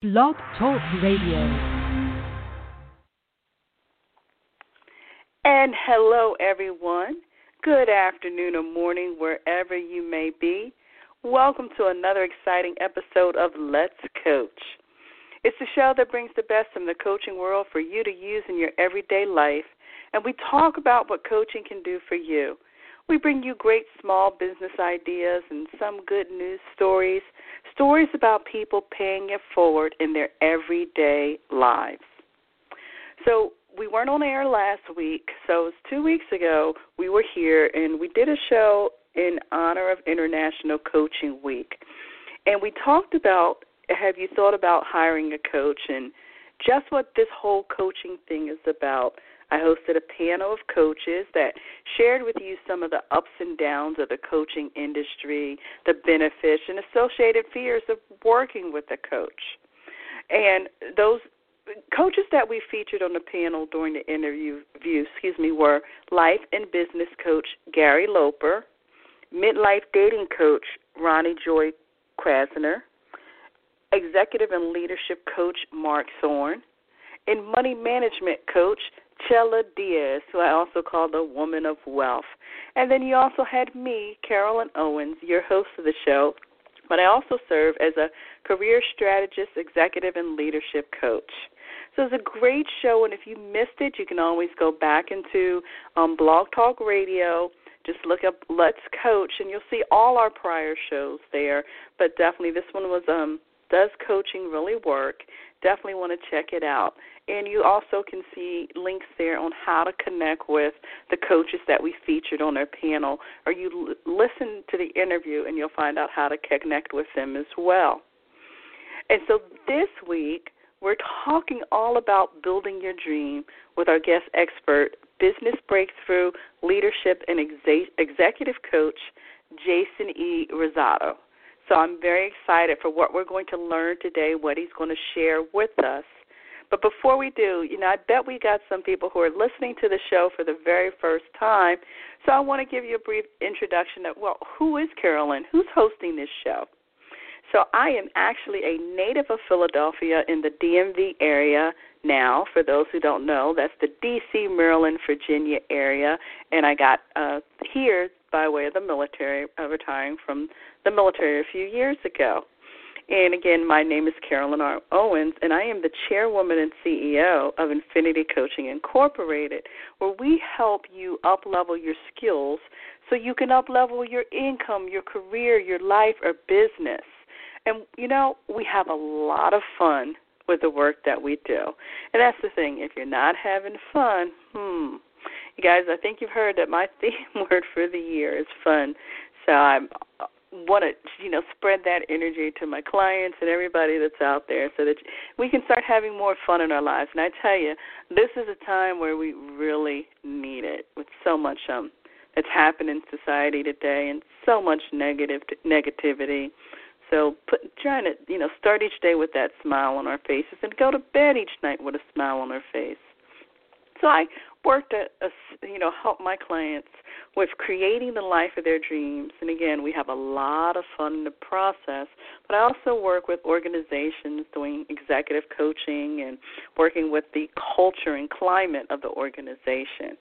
Blog Talk Radio. And hello, everyone. Good afternoon or morning, wherever you may be. Welcome to another exciting episode of Let's Coach. It's the show that brings the best from the coaching world for you to use in your everyday life, and we talk about what coaching can do for you. We bring you great small business ideas and some good news stories, stories about people paying it forward in their everyday lives. So, we weren't on air last week, so it was two weeks ago we were here and we did a show in honor of International Coaching Week. And we talked about have you thought about hiring a coach and just what this whole coaching thing is about. I hosted a panel of coaches that shared with you some of the ups and downs of the coaching industry, the benefits and associated fears of working with a coach. And those coaches that we featured on the panel during the interview, view, excuse me, were life and business coach Gary Loper, midlife dating coach Ronnie Joy Krasner, executive and leadership coach Mark Thorne, and money management coach Chela Diaz, who I also call the Woman of Wealth. And then you also had me, Carolyn Owens, your host of the show, but I also serve as a career strategist, executive, and leadership coach. So it's a great show, and if you missed it, you can always go back into um, Blog Talk Radio. Just look up Let's Coach, and you'll see all our prior shows there. But definitely, this one was um, Does Coaching Really Work? Definitely want to check it out. And you also can see links there on how to connect with the coaches that we featured on our panel, or you l- listen to the interview and you'll find out how to connect with them as well. And so this week, we're talking all about building your dream with our guest expert, business breakthrough, leadership, and ex- executive coach, Jason E. Rosado. So I'm very excited for what we're going to learn today, what he's going to share with us. But before we do, you know, I bet we got some people who are listening to the show for the very first time. So I want to give you a brief introduction of, well, who is Carolyn? Who's hosting this show? So I am actually a native of Philadelphia in the DMV area now. For those who don't know, that's the D.C., Maryland, Virginia area, and I got uh, here by way of the military, uh, retiring from the military a few years ago. And again, my name is Carolyn R. Owens, and I am the chairwoman and CEO of Infinity Coaching Incorporated, where we help you up level your skills so you can up level your income, your career, your life, or business. And you know, we have a lot of fun with the work that we do. And that's the thing, if you're not having fun, hmm. Guys, I think you've heard that my theme word for the year is fun. So I'm want to you know spread that energy to my clients and everybody that's out there so that we can start having more fun in our lives. And i tell you this is a time where we really need it with so much um that's happened in society today and so much negative negativity. So put trying to you know start each day with that smile on our faces and go to bed each night with a smile on our face so i work to uh, you know help my clients with creating the life of their dreams. And again, we have a lot of fun in the process. But I also work with organizations doing executive coaching and working with the culture and climate of the organization.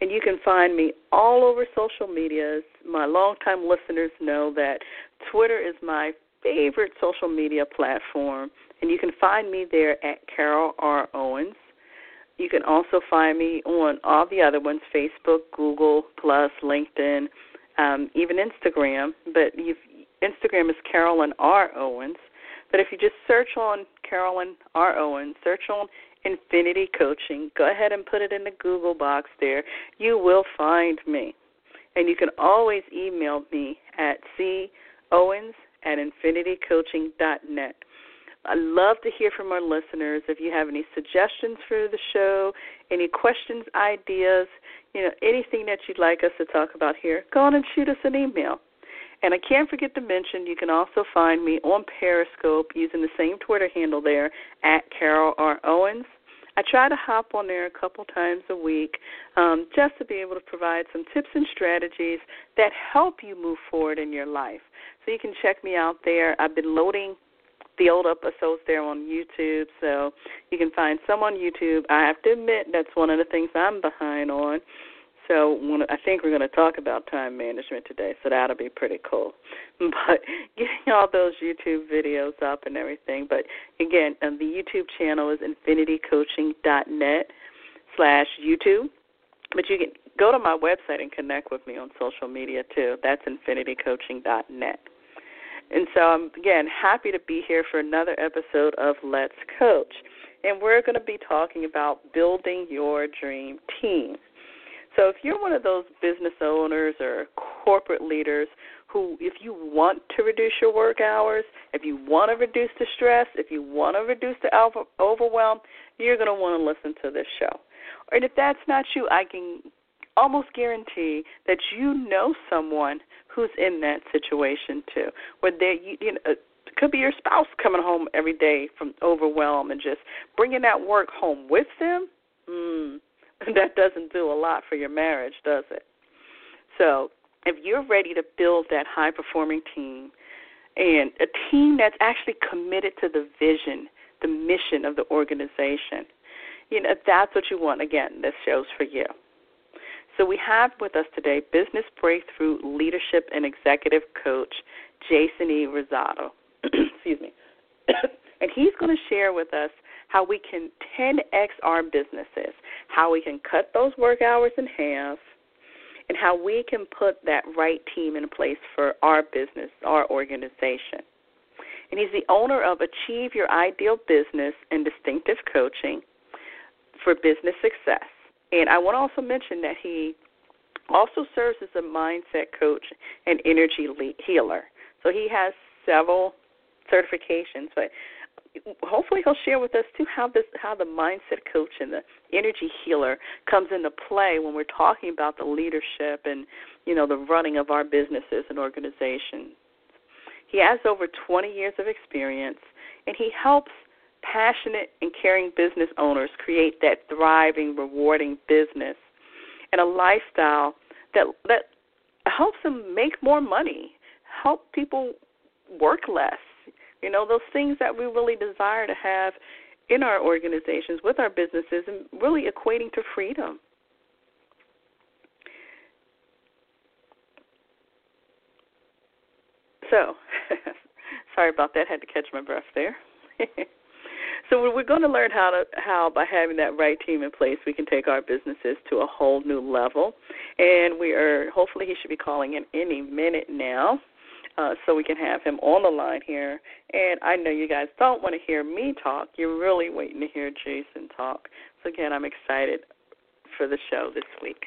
And you can find me all over social medias. My longtime listeners know that Twitter is my favorite social media platform, and you can find me there at Carol R. Owens. You can also find me on all the other ones Facebook, Google, Plus, LinkedIn, um, even Instagram. But Instagram is Carolyn R. Owens. But if you just search on Carolyn R. Owens, search on Infinity Coaching, go ahead and put it in the Google box there. You will find me. And you can always email me at cowens at infinitycoaching.net. I love to hear from our listeners. If you have any suggestions for the show, any questions, ideas, you know, anything that you'd like us to talk about here, go on and shoot us an email. And I can't forget to mention you can also find me on Periscope using the same Twitter handle there at Carol R. Owens. I try to hop on there a couple times a week um, just to be able to provide some tips and strategies that help you move forward in your life. So you can check me out there. I've been loading the old episodes there on YouTube, so you can find some on YouTube. I have to admit that's one of the things I'm behind on. So when, I think we're going to talk about time management today, so that'll be pretty cool. But getting all those YouTube videos up and everything. But again, um, the YouTube channel is infinitycoaching.net slash YouTube. But you can go to my website and connect with me on social media too. That's infinitycoaching.net. And so I'm again happy to be here for another episode of Let's Coach. And we're going to be talking about building your dream team. So if you're one of those business owners or corporate leaders who if you want to reduce your work hours, if you want to reduce the stress, if you want to reduce the overwhelm, you're going to want to listen to this show. And if that's not you, I can almost guarantee that you know someone who's in that situation too, where they you, you know could be your spouse coming home every day from overwhelm and just bringing that work home with them. Mm, that doesn't do a lot for your marriage, does it? So, if you're ready to build that high performing team and a team that's actually committed to the vision, the mission of the organization, you know, that's what you want, again, this show's for you. So we have with us today business breakthrough leadership and executive coach Jason E. Rosado. Excuse me. and he's going to share with us how we can 10x our businesses, how we can cut those work hours in half, and how we can put that right team in place for our business, our organization. And he's the owner of Achieve Your Ideal Business and Distinctive Coaching for Business Success. And I want to also mention that he also serves as a mindset coach and energy healer. So he has several certifications, but hopefully he'll share with us too how this how the mindset coach and the energy healer comes into play when we're talking about the leadership and you know the running of our businesses and organizations. He has over 20 years of experience and he helps passionate and caring business owners create that thriving, rewarding business and a lifestyle that that helps them make more money, help people work less. You know, those things that we really desire to have in our organizations with our businesses and really equating to freedom. So, sorry about that. Had to catch my breath there. So we're going to learn how to how by having that right team in place, we can take our businesses to a whole new level. And we are hopefully he should be calling in any minute now. Uh, so we can have him on the line here. And I know you guys don't want to hear me talk. You're really waiting to hear Jason talk. So again, I'm excited for the show this week.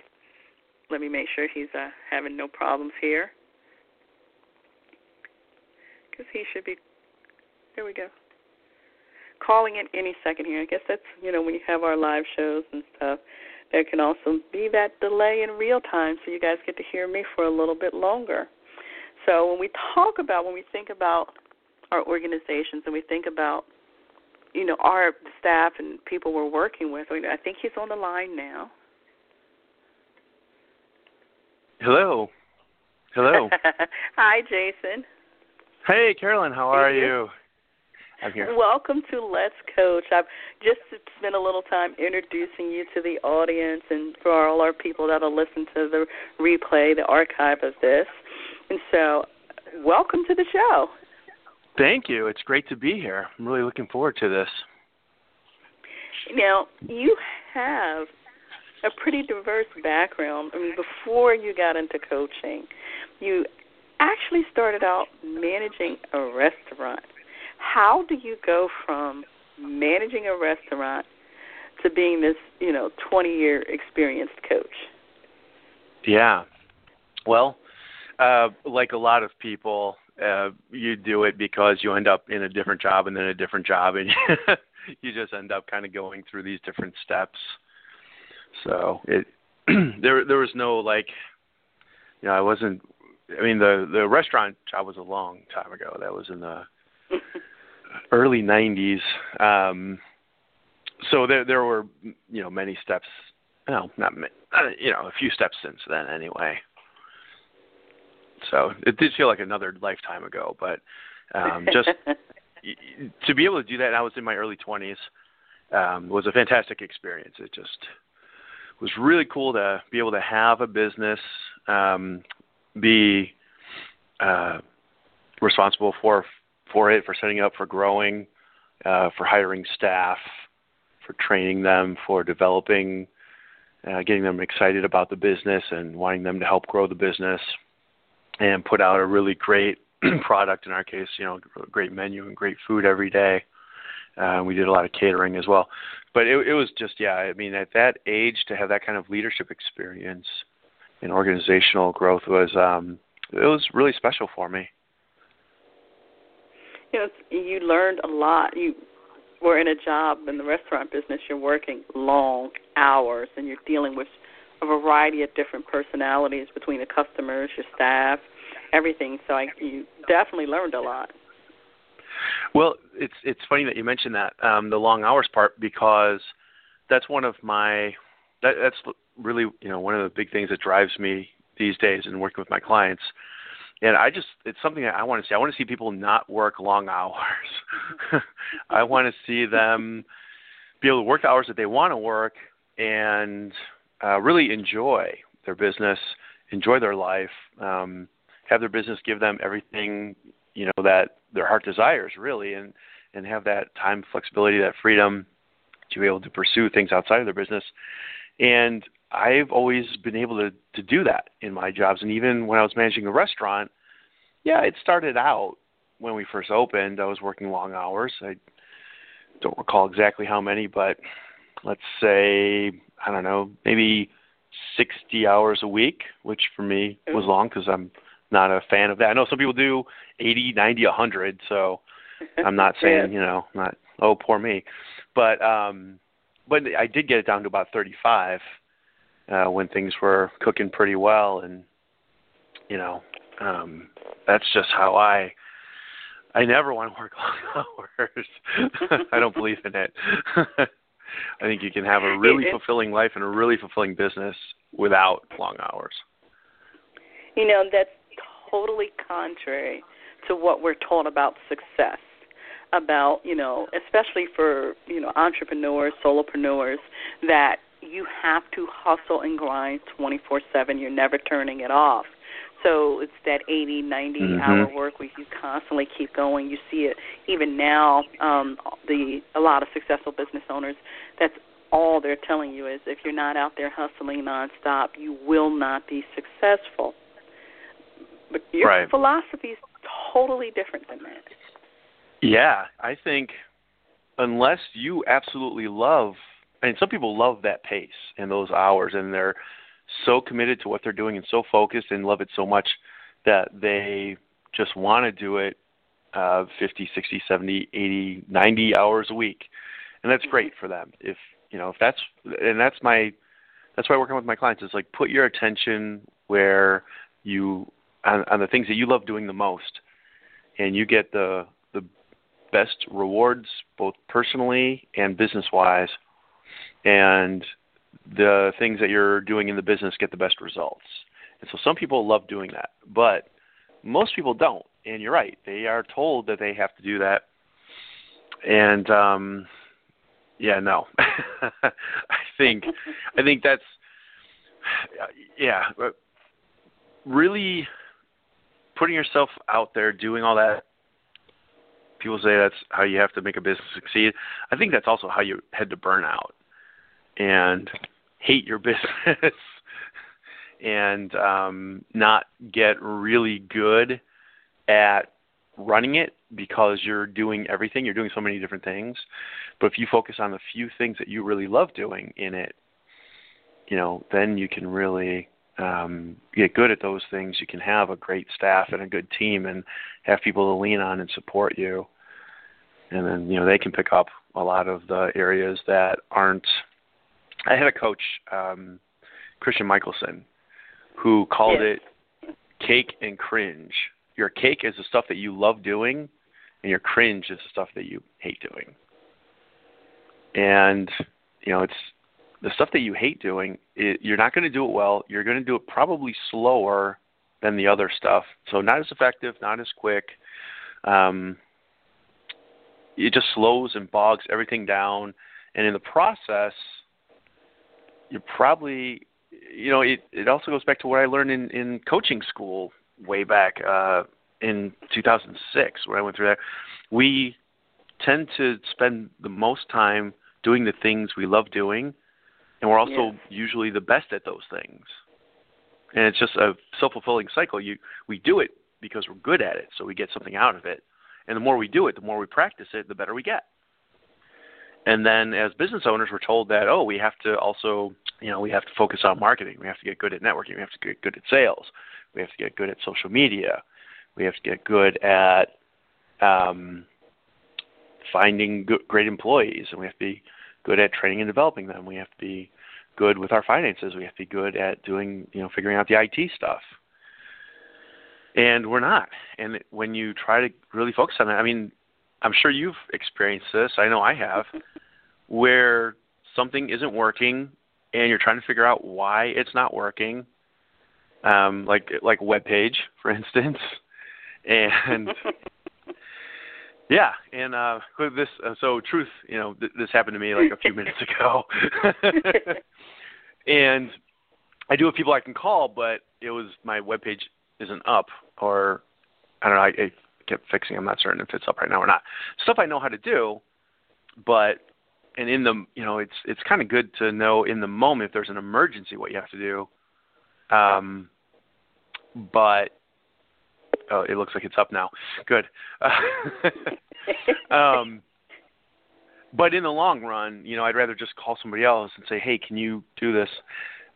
Let me make sure he's uh, having no problems here. Because he should be. There we go calling in any second here. I guess that's you know when you have our live shows and stuff, there can also be that delay in real time, so you guys get to hear me for a little bit longer. So when we talk about when we think about our organizations and we think about you know our staff and people we're working with, I think he's on the line now. Hello. Hello. Hi, Jason. Hey, Carolyn. How are you? I'm here. Welcome to Let's Coach. I've just spent a little time introducing you to the audience and for all our people that'll listen to the replay, the archive of this. And so, welcome to the show. Thank you. It's great to be here. I'm really looking forward to this. Now, you have a pretty diverse background. I mean, before you got into coaching, you actually started out managing a restaurant. How do you go from managing a restaurant to being this, you know, 20 year experienced coach? Yeah. Well, uh, like a lot of people, uh, you do it because you end up in a different job and then a different job, and you just end up kind of going through these different steps. So it there there was no like, you know, I wasn't. I mean, the the restaurant job was a long time ago. That was in the early 90s. Um, so there there were you know many steps. No, not many, you know a few steps since then anyway. So it did feel like another lifetime ago, but um, just to be able to do that, I was in my early 20s. Um, was a fantastic experience. It just was really cool to be able to have a business, um, be uh, responsible for for it, for setting up, for growing, uh, for hiring staff, for training them, for developing, uh, getting them excited about the business and wanting them to help grow the business, and put out a really great product. In our case, you know, great menu and great food every day. Uh, we did a lot of catering as well, but it, it was just yeah. I mean, at that age, to have that kind of leadership experience and organizational growth was um, it was really special for me. You know, you learned a lot. You were in a job in the restaurant business. You're working long hours, and you're dealing with a variety of different personalities between the customers, your staff, everything. So I, you definitely learned a lot. Well, it's it's funny that you mentioned that um, the long hours part because that's one of my that, that's really you know one of the big things that drives me these days in working with my clients. And I just it's something I want to see. I want to see people not work long hours. I want to see them be able to work the hours that they want to work and uh, really enjoy their business, enjoy their life, um, have their business give them everything you know that their heart desires really and and have that time flexibility that freedom to be able to pursue things outside of their business and i've always been able to to do that in my jobs and even when i was managing a restaurant yeah it started out when we first opened i was working long hours i don't recall exactly how many but let's say i don't know maybe 60 hours a week which for me was long because i'm not a fan of that. I know some people do 80, 90, 100, so I'm not saying, yeah. you know, not oh poor me. But um but I did get it down to about 35 uh when things were cooking pretty well and you know, um that's just how I I never want to work long hours. I don't believe in it. I think you can have a really fulfilling life and a really fulfilling business without long hours. You know, that's totally contrary to what we're taught about success about you know especially for you know entrepreneurs solopreneurs that you have to hustle and grind 24/7 you're never turning it off so it's that 80 90 mm-hmm. hour work week you constantly keep going you see it even now um the a lot of successful business owners that's all they're telling you is if you're not out there hustling nonstop you will not be successful but your right. philosophy is totally different than that. Yeah, I think unless you absolutely love, and some people love that pace and those hours, and they're so committed to what they're doing and so focused and love it so much that they just want to do it uh 50 60 70 80 90 hours a week. And that's great for them. If you know if that's and that's my that's why working with my clients is like put your attention where you on, on the things that you love doing the most, and you get the the best rewards both personally and business wise, and the things that you're doing in the business get the best results. And so some people love doing that, but most people don't. And you're right; they are told that they have to do that, and um, yeah, no, I think I think that's yeah, really putting yourself out there, doing all that. People say that's how you have to make a business succeed. I think that's also how you head to burnout and hate your business and um, not get really good at running it because you're doing everything. You're doing so many different things. But if you focus on the few things that you really love doing in it, you know, then you can really um, get good at those things, you can have a great staff and a good team, and have people to lean on and support you. And then you know they can pick up a lot of the areas that aren't. I had a coach, um, Christian Mickelsen, who called yes. it cake and cringe. Your cake is the stuff that you love doing, and your cringe is the stuff that you hate doing. And you know it's the stuff that you hate doing, it, you're not going to do it well. You're going to do it probably slower than the other stuff. So not as effective, not as quick. Um, it just slows and bogs everything down, and in the process, you're probably you know it it also goes back to what I learned in in coaching school way back uh in 2006 when I went through that. We tend to spend the most time doing the things we love doing, and we're also yes. usually the best at those things. And it's just a self-fulfilling cycle. You we do it because we're good at it, so we get something out of it. And the more we do it, the more we practice it, the better we get. And then as business owners, we're told that oh, we have to also, you know, we have to focus on marketing. We have to get good at networking. We have to get good at sales. We have to get good at social media. We have to get good at um, finding good, great employees, and we have to be good at training and developing them. We have to be good with our finances. We have to be good at doing, you know, figuring out the IT stuff. And we're not. And when you try to really focus on that, I mean, I'm sure you've experienced this. I know I have, where something isn't working, and you're trying to figure out why it's not working. Um, like like a web page, for instance, and yeah, and uh, this uh, so truth, you know, th- this happened to me like a few minutes ago, and I do have people I can call, but it was my web page isn't up, or I don't know. I, I kept fixing. I'm not certain if it's up right now or not. Stuff I know how to do, but and in the you know it's it's kind of good to know in the moment if there's an emergency what you have to do. Um, but oh, it looks like it's up now. Good. um, but in the long run, you know, I'd rather just call somebody else and say, "Hey, can you do this?"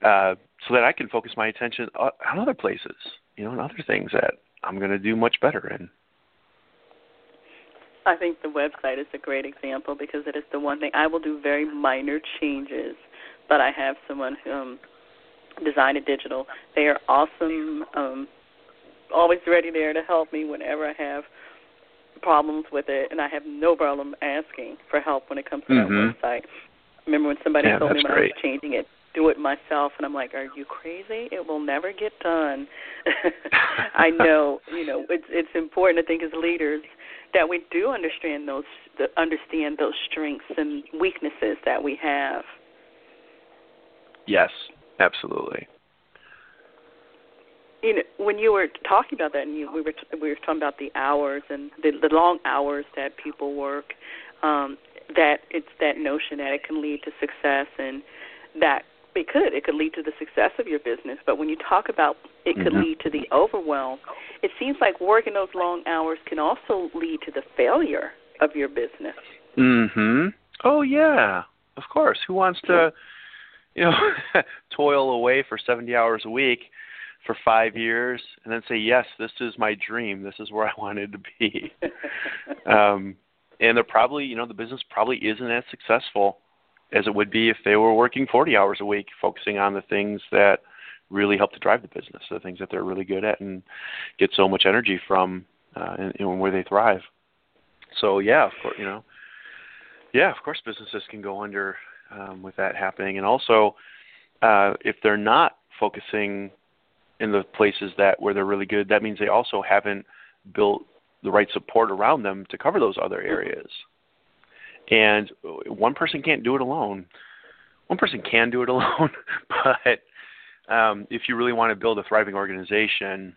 Uh, so that I can focus my attention on other places, you know, and other things that I'm going to do much better in. I think the website is a great example because it is the one thing I will do very minor changes, but I have someone who um, Design It Digital. They are awesome, um, always ready there to help me whenever I have problems with it, and I have no problem asking for help when it comes to mm-hmm. that website. I remember when somebody yeah, told me when great. I was changing it, do it myself, and I'm like, "Are you crazy? It will never get done." I know, you know, it's it's important. I think as leaders that we do understand those understand those strengths and weaknesses that we have. Yes, absolutely. You know, when you were talking about that, and you, we were we were talking about the hours and the, the long hours that people work, um, that it's that notion that it can lead to success, and that it could it could lead to the success of your business. But when you talk about it could mm-hmm. lead to the overwhelm, it seems like working those long hours can also lead to the failure of your business. Mhm. Oh yeah. Of course. Who wants to you know toil away for 70 hours a week for 5 years and then say, "Yes, this is my dream. This is where I wanted to be." um and they're probably, you know, the business probably isn't as successful as it would be if they were working 40 hours a week focusing on the things that really help to drive the business, the things that they're really good at and get so much energy from, uh, and, and where they thrive. So yeah, of course, you know, yeah, of course, businesses can go under um, with that happening, and also uh, if they're not focusing in the places that where they're really good, that means they also haven't built the right support around them to cover those other areas. And one person can't do it alone. One person can do it alone, but um, if you really want to build a thriving organization,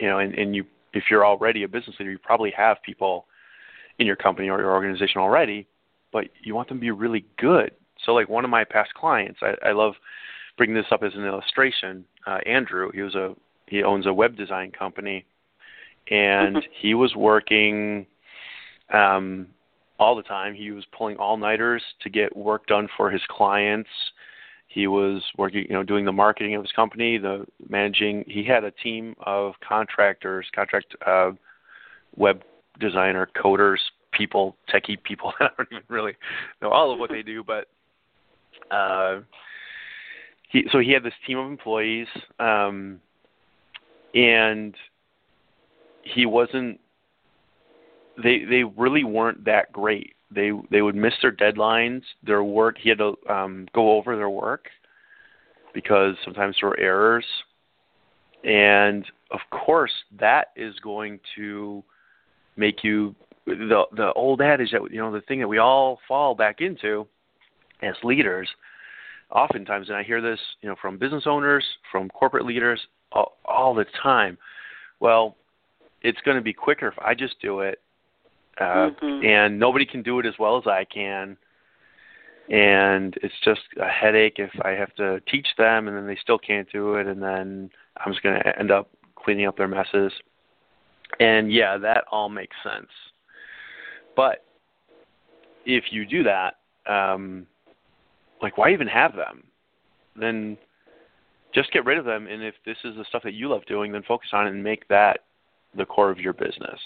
you know, and, and you if you're already a business leader, you probably have people in your company or your organization already, but you want them to be really good. So, like one of my past clients, I, I love bringing this up as an illustration. Uh, Andrew, he was a he owns a web design company, and he was working um, all the time. He was pulling all nighters to get work done for his clients he was working, you know, doing the marketing of his company, the managing. He had a team of contractors, contract uh, web designer, coders, people, techie people. I don't even really know all of what they do, but uh, he. So he had this team of employees, um, and he wasn't. They they really weren't that great they they would miss their deadlines, their work. He had to um, go over their work because sometimes there were errors, and of course that is going to make you the the old adage that you know the thing that we all fall back into as leaders oftentimes and i hear this you know from business owners from corporate leaders all, all the time well it's going to be quicker if i just do it uh, mm-hmm. and nobody can do it as well as i can and it's just a headache if i have to teach them and then they still can't do it and then i'm just going to end up cleaning up their messes and yeah that all makes sense but if you do that, um, like why even have them? Then just get rid of them. And if this is the stuff that you love doing, then focus on it and make that the core of your business.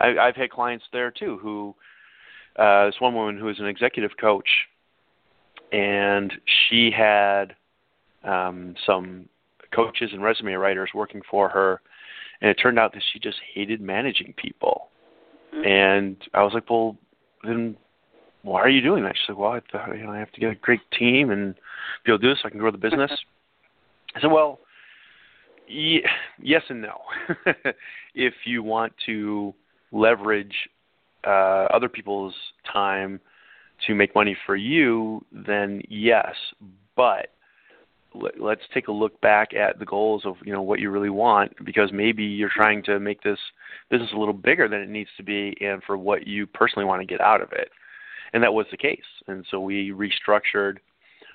I, I've had clients there too who, uh, this one woman who is an executive coach, and she had um, some coaches and resume writers working for her, and it turned out that she just hated managing people. Mm-hmm. And I was like, well, then why are you doing that? She said, well, I thought you know I have to get a great team and be able to do this so I can grow the business. I said, well, yes and no. if you want to leverage uh, other people's time to make money for you, then yes. But let's take a look back at the goals of you know what you really want because maybe you're trying to make this business a little bigger than it needs to be and for what you personally want to get out of it and that was the case and so we restructured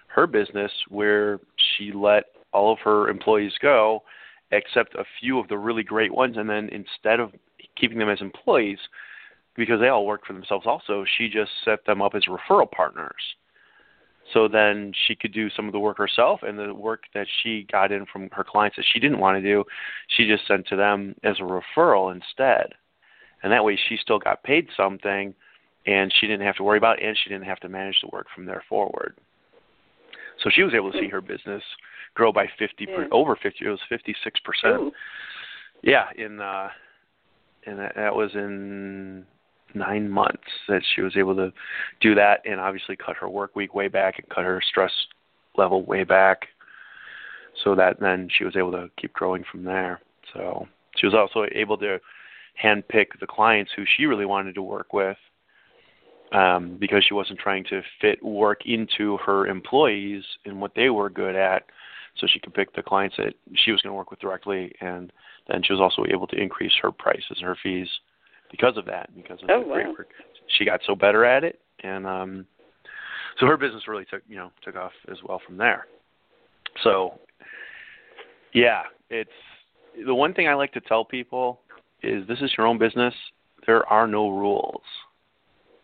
her business where she let all of her employees go except a few of the really great ones and then instead of keeping them as employees because they all work for themselves also she just set them up as referral partners so then she could do some of the work herself, and the work that she got in from her clients that she didn't want to do, she just sent to them as a referral instead. And that way she still got paid something, and she didn't have to worry about it, and she didn't have to manage the work from there forward. So she was able to see her business grow by 50 yeah. per, over 50 it was 56 percent. Yeah in uh and that, that was in nine months that she was able to do that and obviously cut her work week way back and cut her stress level way back. So that then she was able to keep growing from there. So she was also able to handpick the clients who she really wanted to work with um, because she wasn't trying to fit work into her employees and what they were good at so she could pick the clients that she was going to work with directly and then she was also able to increase her prices and her fees because of that, because of oh, the wow. great work. She got so better at it, and um, so her business really took you know took off as well from there. So, yeah, it's the one thing I like to tell people is this is your own business. There are no rules.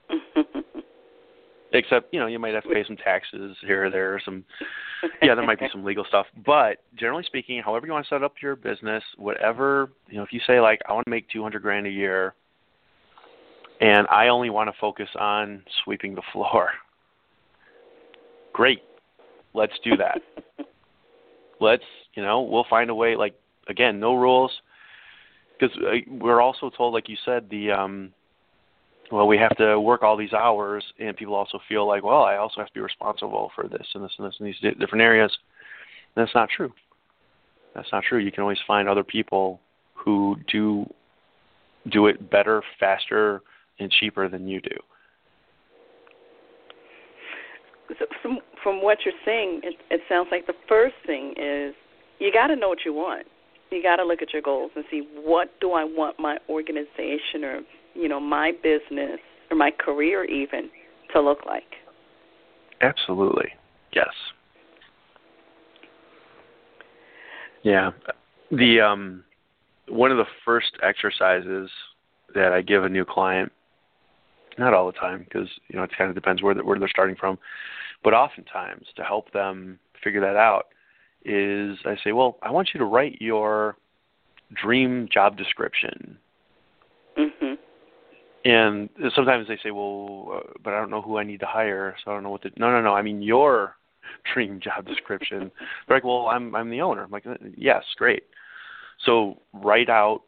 Except, you know, you might have to pay some taxes here or there, or some yeah, there might be some legal stuff. But generally speaking, however you want to set up your business, whatever you know, if you say like I want to make two hundred grand a year, and I only want to focus on sweeping the floor. Great. Let's do that. Let's, you know, we'll find a way like again, no rules because uh, we're also told like you said the um well, we have to work all these hours, and people also feel like, well, I also have to be responsible for this and this and this and these different areas. And that's not true. That's not true. You can always find other people who do do it better, faster, and cheaper than you do. So from from what you're saying, it, it sounds like the first thing is you got to know what you want. You got to look at your goals and see what do I want my organization or you know my business or my career even to look like. Absolutely, yes. Yeah, the um, one of the first exercises that I give a new client not all the time because you know it kind of depends where where they're starting from, but oftentimes to help them figure that out is I say, well, I want you to write your dream job description. Mhm. And sometimes they say, well, uh, but I don't know who I need to hire, so I don't know what to. No, no, no. I mean your dream job description. They're like, well, I'm I'm the owner. I'm like, yes, great. So write out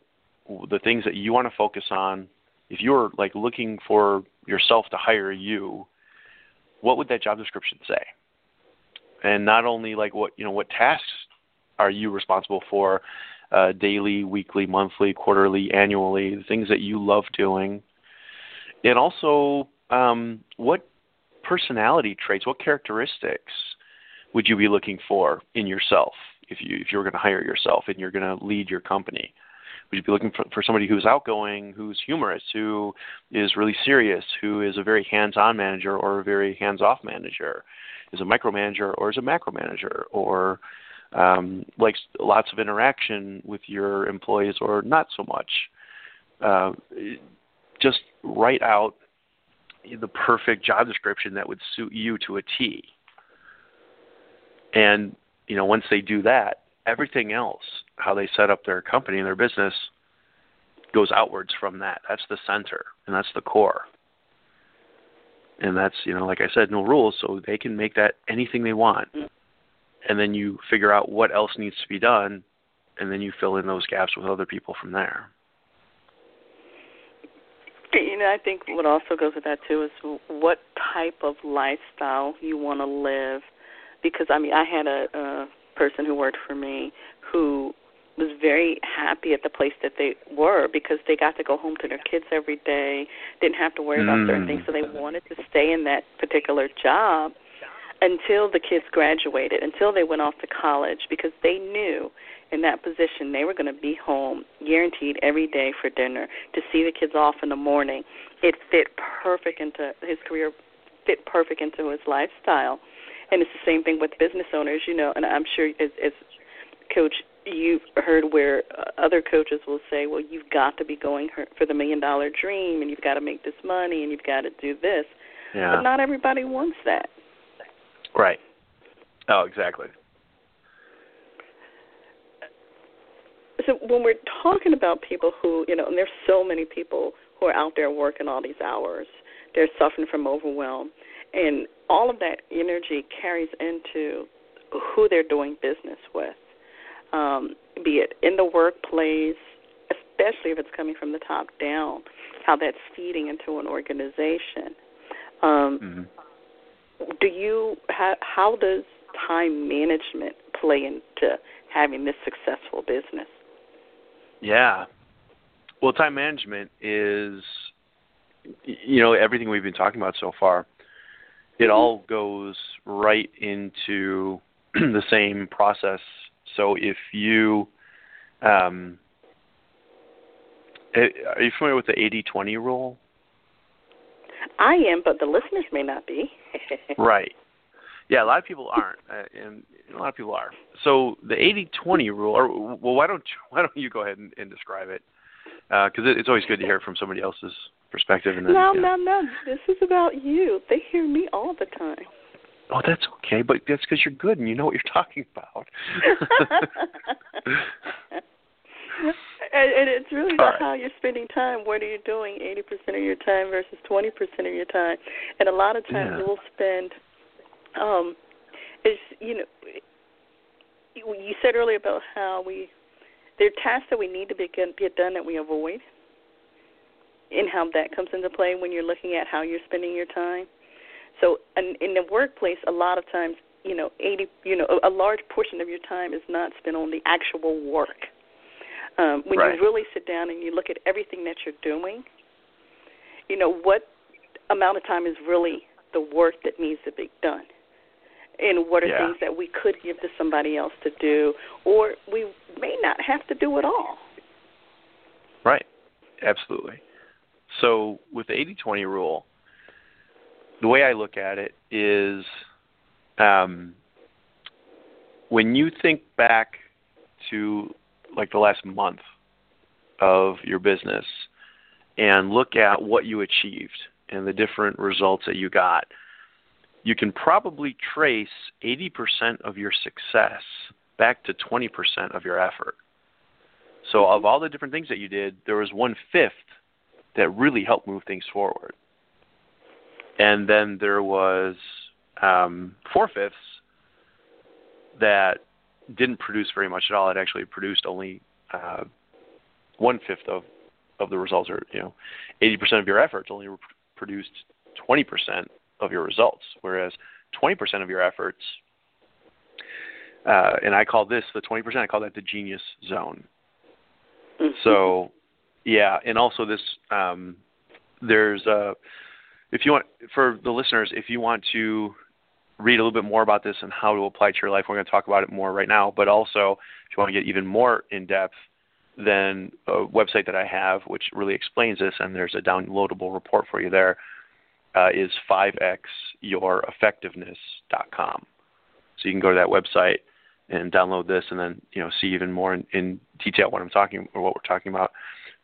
the things that you want to focus on if you're like looking for yourself to hire you, what would that job description say? And not only like what you know, what tasks are you responsible for, uh, daily, weekly, monthly, quarterly, annually, the things that you love doing. And also um, what personality traits, what characteristics would you be looking for in yourself if you if you were going to hire yourself and you're going to lead your company? Would you be looking for, for somebody who's outgoing, who's humorous, who is really serious, who is a very hands-on manager or a very hands-off manager, is a micromanager or is a macro manager, or um, likes lots of interaction with your employees or not so much? Uh, just write out the perfect job description that would suit you to a T. And you know, once they do that, everything else, how they set up their company and their business, goes outwards from that. That's the center, and that's the core. And that's you know, like I said, no rules, so they can make that anything they want. And then you figure out what else needs to be done, and then you fill in those gaps with other people from there. You know, I think what also goes with that too is what type of lifestyle you want to live. Because I mean, I had a, a person who worked for me who was very happy at the place that they were because they got to go home to their kids every day, didn't have to worry mm. about certain things, so they wanted to stay in that particular job until the kids graduated, until they went off to college because they knew in that position, they were going to be home guaranteed every day for dinner to see the kids off in the morning. It fit perfect into his career, fit perfect into his lifestyle. And it's the same thing with business owners, you know. And I'm sure as, as coach, you've heard where uh, other coaches will say, "Well, you've got to be going for the million dollar dream, and you've got to make this money, and you've got to do this." Yeah. But not everybody wants that. Right. Oh, exactly. so when we're talking about people who, you know, and there's so many people who are out there working all these hours, they're suffering from overwhelm, and all of that energy carries into who they're doing business with, um, be it in the workplace, especially if it's coming from the top down, how that's feeding into an organization. Um, mm-hmm. Do you how, how does time management play into having this successful business? Yeah. Well, time management is, you know, everything we've been talking about so far. It mm-hmm. all goes right into the same process. So if you, um, eh, are you familiar with the 80-20 rule? I am, but the listeners may not be. right. Yeah, a lot of people aren't, uh, and a lot of people are. So the 80-20 rule, or well, why don't you, why don't you go ahead and, and describe it? Because uh, it, it's always good to hear it from somebody else's perspective. And then, no, know. no, no. This is about you. They hear me all the time. Oh, that's okay, but that's because you're good and you know what you're talking about. and, and it's really about right. how you're spending time. What are you doing 80% of your time versus 20% of your time? And a lot of times yeah. we'll spend um, is you know you said earlier about how we there are tasks that we need to be, get done that we avoid, and how that comes into play when you're looking at how you're spending your time. So, in, in the workplace, a lot of times, you know, eighty, you know, a large portion of your time is not spent on the actual work. Um, when right. you really sit down and you look at everything that you're doing, you know, what amount of time is really the work that needs to be done and what are yeah. things that we could give to somebody else to do, or we may not have to do it all. Right, absolutely. So with the 80-20 rule, the way I look at it is um, when you think back to like the last month of your business and look at what you achieved and the different results that you got – you can probably trace 80% of your success back to 20% of your effort. So, of all the different things that you did, there was one fifth that really helped move things forward. And then there was um, four fifths that didn't produce very much at all. It actually produced only uh, one fifth of, of the results, or you know, 80% of your efforts only produced 20% of your results, whereas 20% of your efforts, uh, and I call this the 20%, I call that the genius zone. Mm-hmm. So, yeah, and also this um, there's uh, if you want for the listeners, if you want to read a little bit more about this and how to apply to your life, we're going to talk about it more right now. But also, if you want to get even more in depth, then a website that I have, which really explains this, and there's a downloadable report for you there, uh, is 5xyoureffectiveness.com. So you can go to that website and download this, and then you know see even more in, in detail what I'm talking or what we're talking about.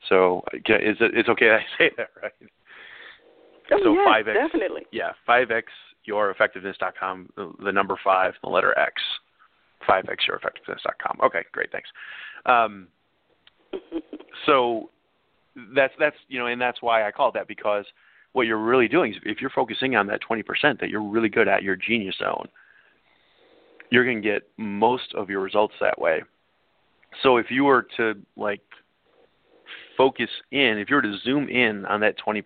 So is it, it's okay that I say that, right? Oh, so yes, 5x, definitely. Yeah, 5xyoureffectiveness.com, the, the number five, the letter X, 5xyoureffectiveness.com. Okay, great, thanks. Um, so that's that's you know, and that's why I call it that because what you're really doing is if you're focusing on that 20% that you're really good at, your genius zone, you're going to get most of your results that way. So if you were to like focus in, if you were to zoom in on that 20%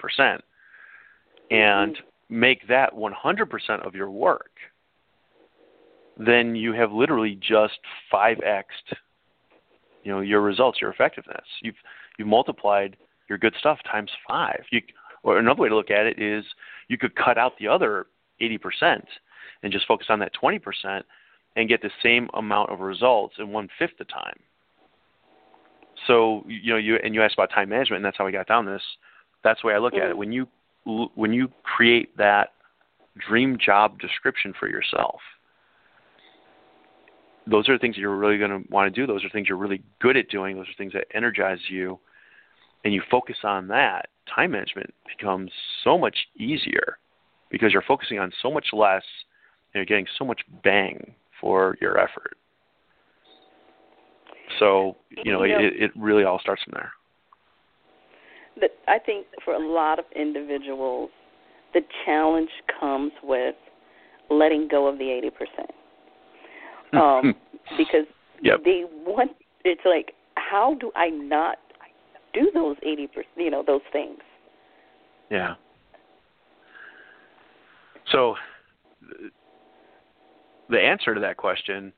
and mm-hmm. Make that 100% of your work, then you have literally just 5x'd you know your results, your effectiveness. You've you've multiplied your good stuff times 5. You or another way to look at it is you could cut out the other 80% and just focus on that 20% and get the same amount of results in one fifth the time. So you know you and you asked about time management, and that's how we got down this. That's the way I look at it. Mm-hmm. When you when you create that dream job description for yourself, those are the things you're really going to want to do. Those are things you're really good at doing. Those are things that energize you, and you focus on that. Time management becomes so much easier because you're focusing on so much less, and you're getting so much bang for your effort. So you know, you know it, it really all starts from there. But I think for a lot of individuals, the challenge comes with letting go of the eighty percent um, because yep. they want. It's like, how do I not do those eighty percent? You know, those things. Yeah. So, the answer to that question,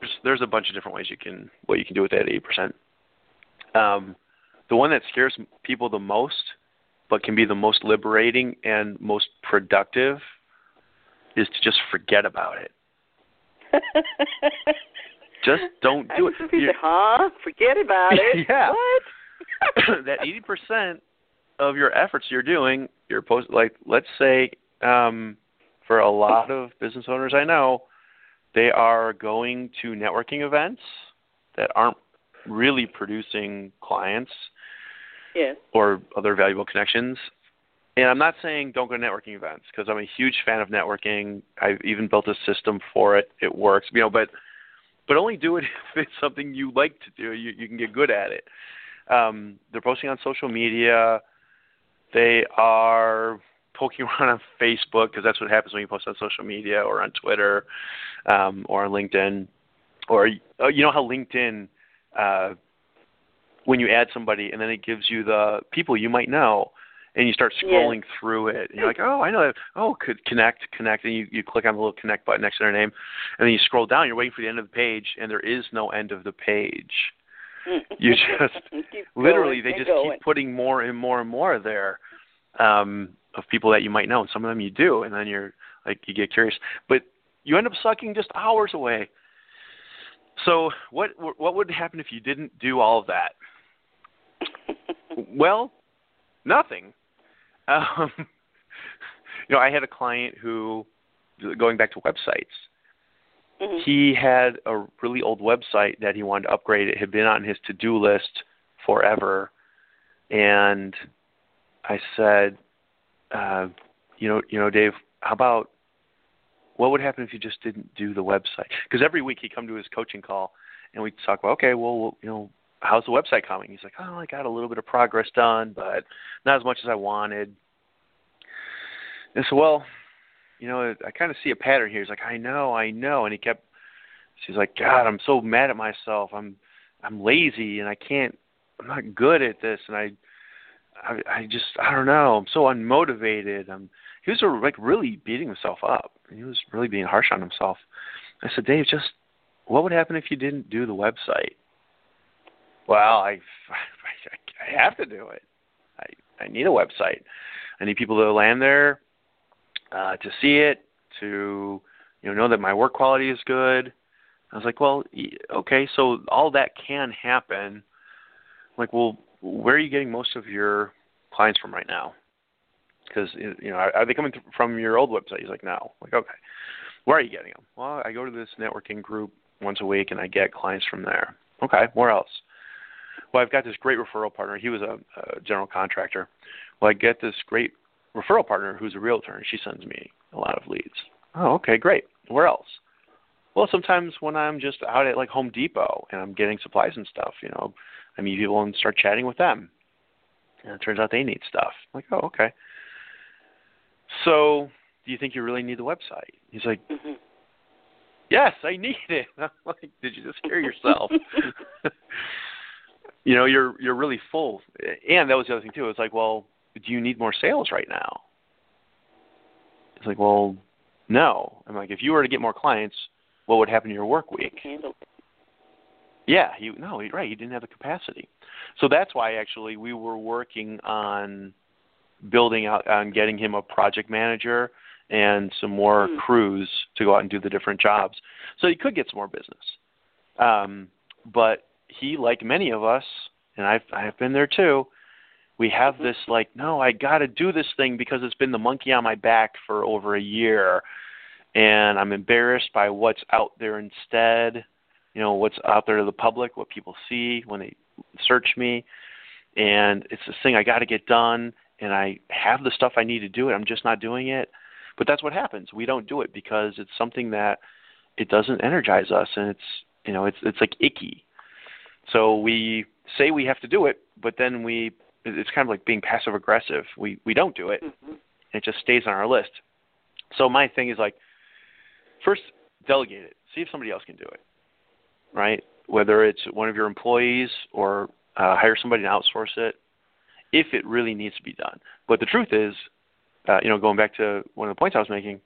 there's, there's a bunch of different ways you can what you can do with that eighty percent. Um, the one that scares people the most, but can be the most liberating and most productive, is to just forget about it. Just don't do it. You, huh? Forget about it. yeah. What? that eighty percent of your efforts you're doing, you're post like let's say um, for a lot of business owners I know, they are going to networking events that aren't really producing clients yes. or other valuable connections and I'm not saying don't go to networking events because I'm a huge fan of networking. I've even built a system for it. It works, you know, but but only do it if it's something you like to do. You you can get good at it. Um, they're posting on social media. They are poking around on Facebook because that's what happens when you post on social media or on Twitter um, or on LinkedIn. Or uh, you know how LinkedIn, uh, when you add somebody and then it gives you the people you might know and you start scrolling yes. through it. And you're like oh i know that. Oh could connect connect. And you, you click on the little connect button next to their name and then you scroll down. You're waiting for the end of the page and there is no end of the page. You just literally they just going. keep putting more and more and more there um of people that you might know. And some of them you do and then you're like you get curious. But you end up sucking just hours away so what what would happen if you didn't do all of that well nothing um, you know, I had a client who, going back to websites, mm-hmm. he had a really old website that he wanted to upgrade. It had been on his to-do list forever, and I said, uh, you know, you know, Dave, how about what would happen if you just didn't do the website? Because every week he'd come to his coaching call, and we'd talk about, okay, well, you know, how's the website coming? He's like, oh, I got a little bit of progress done, but not as much as I wanted. And so, well, you know, I kind of see a pattern here. He's like, I know, I know, and he kept. She's like, God, I'm so mad at myself. I'm, I'm lazy, and I can't. I'm not good at this, and I, I, I just, I don't know. I'm so unmotivated. I'm. He was like really beating himself up. He was really being harsh on himself. I said, Dave, just what would happen if you didn't do the website? Well, I, I have to do it. I, I need a website. I need people to land there uh, to see it, to you know know that my work quality is good. I was like, well, okay, so all that can happen. I'm like, well, where are you getting most of your clients from right now? Because you know, are they coming from your old website? He's like, no. I'm like, okay, where are you getting them? Well, I go to this networking group once a week, and I get clients from there. Okay, where else? Well, I've got this great referral partner. He was a, a general contractor. Well, I get this great referral partner who's a realtor, and she sends me a lot of leads. Oh, okay, great. Where else? Well, sometimes when I'm just out at like Home Depot and I'm getting supplies and stuff, you know, I meet people and start chatting with them. And it turns out they need stuff. I'm like, oh, okay. So, do you think you really need the website? He's like, mm-hmm. yes, I need it. I'm like, did you just hear yourself? you know, you're you're really full. And that was the other thing too. It's like, well, do you need more sales right now? It's like, well, no. I'm like, if you were to get more clients, what would happen to your work week? Yeah, he no, right. He didn't have the capacity, so that's why actually we were working on building out on getting him a project manager and some more mm. crews to go out and do the different jobs, so he could get some more business. Um, but he, like many of us, and I've I've been there too. We have mm-hmm. this like, no, I got to do this thing because it's been the monkey on my back for over a year, and I'm embarrassed by what's out there instead. You know, what's out there to the public, what people see when they search me, and it's this thing I got to get done, and I have the stuff I need to do it. I'm just not doing it. But that's what happens. We don't do it because it's something that it doesn't energize us, and it's you know, it's it's like icky. So we say we have to do it, but then we it's kind of like being passive aggressive. We we don't do it. Mm-hmm. It just stays on our list. So my thing is like first delegate it. See if somebody else can do it. Right? Whether it's one of your employees or uh, hire somebody to outsource it if it really needs to be done. But the truth is, uh, you know, going back to one of the points I was making,